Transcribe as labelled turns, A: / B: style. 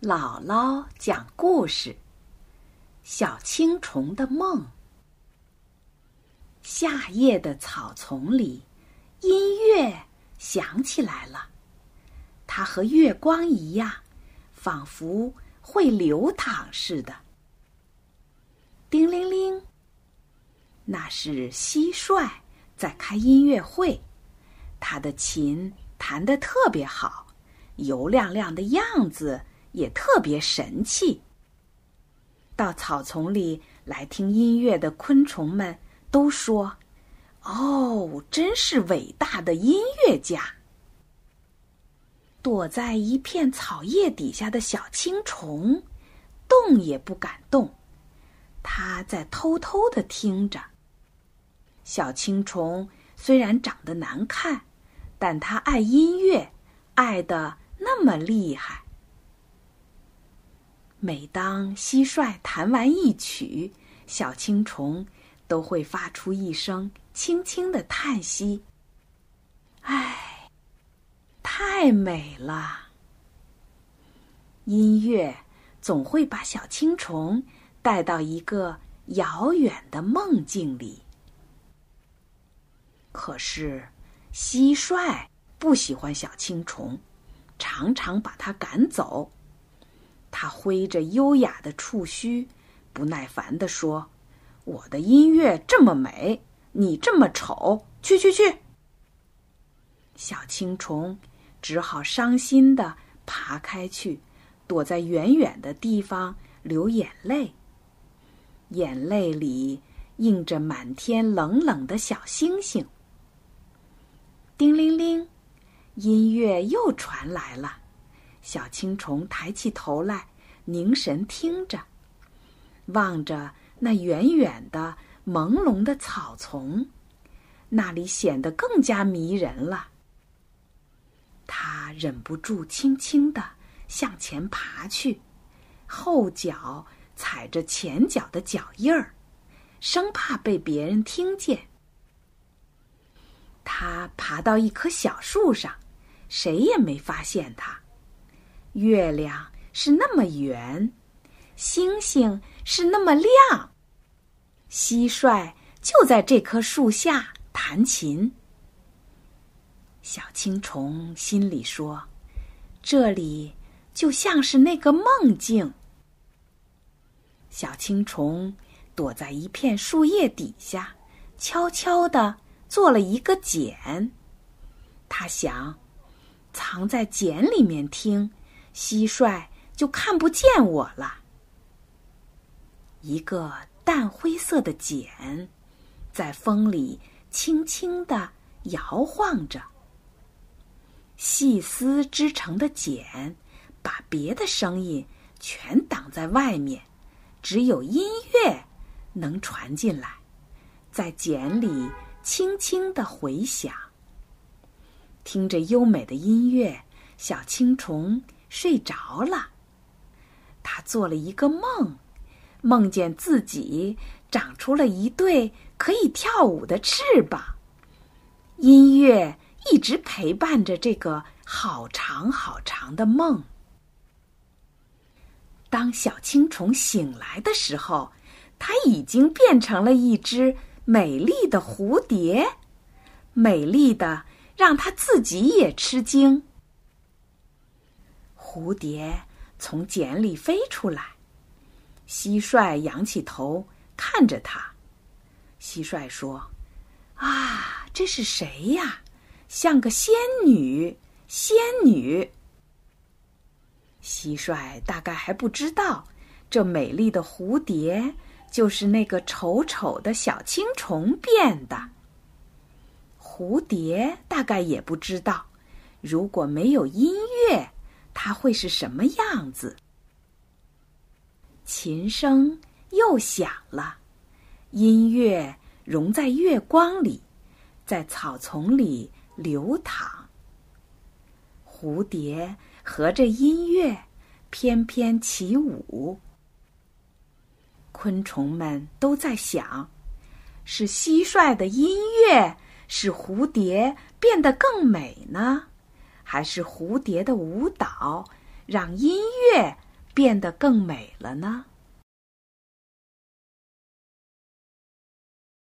A: 姥姥讲故事：小青虫的梦。夏夜的草丛里，音乐响起来了。它和月光一样，仿佛会流淌似的。叮铃铃，那是蟋蟀在开音乐会。它的琴弹得特别好，油亮亮的样子。也特别神气。到草丛里来听音乐的昆虫们都说：“哦，真是伟大的音乐家！”躲在一片草叶底下的小青虫，动也不敢动，它在偷偷的听着。小青虫虽然长得难看，但它爱音乐，爱的那么厉害。每当蟋蟀弹完一曲，小青虫都会发出一声轻轻的叹息：“唉，太美了。”音乐总会把小青虫带到一个遥远的梦境里。可是，蟋蟀不喜欢小青虫，常常把它赶走。他挥着优雅的触须，不耐烦地说：“我的音乐这么美，你这么丑，去去去！”小青虫只好伤心地爬开去，躲在远远的地方流眼泪。眼泪里映着满天冷冷的小星星。叮铃铃，音乐又传来了。小青虫抬起头来，凝神听着，望着那远远的、朦胧的草丛，那里显得更加迷人了。他忍不住轻轻地向前爬去，后脚踩着前脚的脚印儿，生怕被别人听见。他爬到一棵小树上，谁也没发现他。月亮是那么圆，星星是那么亮。蟋蟀就在这棵树下弹琴。小青虫心里说：“这里就像是那个梦境。”小青虫躲在一片树叶底下，悄悄地做了一个茧。他想，藏在茧里面听。蟋蟀就看不见我了。一个淡灰色的茧，在风里轻轻地摇晃着。细丝织成的茧，把别的声音全挡在外面，只有音乐能传进来，在茧里轻轻地回响。听着优美的音乐，小青虫。睡着了，他做了一个梦，梦见自己长出了一对可以跳舞的翅膀。音乐一直陪伴着这个好长好长的梦。当小青虫醒来的时候，它已经变成了一只美丽的蝴蝶，美丽的让它自己也吃惊。蝴蝶从茧里飞出来，蟋蟀仰起头看着它。蟋蟀说：“啊，这是谁呀？像个仙女，仙女。”蟋蟀大概还不知道，这美丽的蝴蝶就是那个丑丑的小青虫变的。蝴蝶大概也不知道，如果没有音乐。它会是什么样子？琴声又响了，音乐融在月光里，在草丛里流淌。蝴蝶和着音乐翩翩起舞。昆虫们都在想：是蟋蟀的音乐使蝴蝶变得更美呢？还是蝴蝶的舞蹈，让音乐变得更美了呢？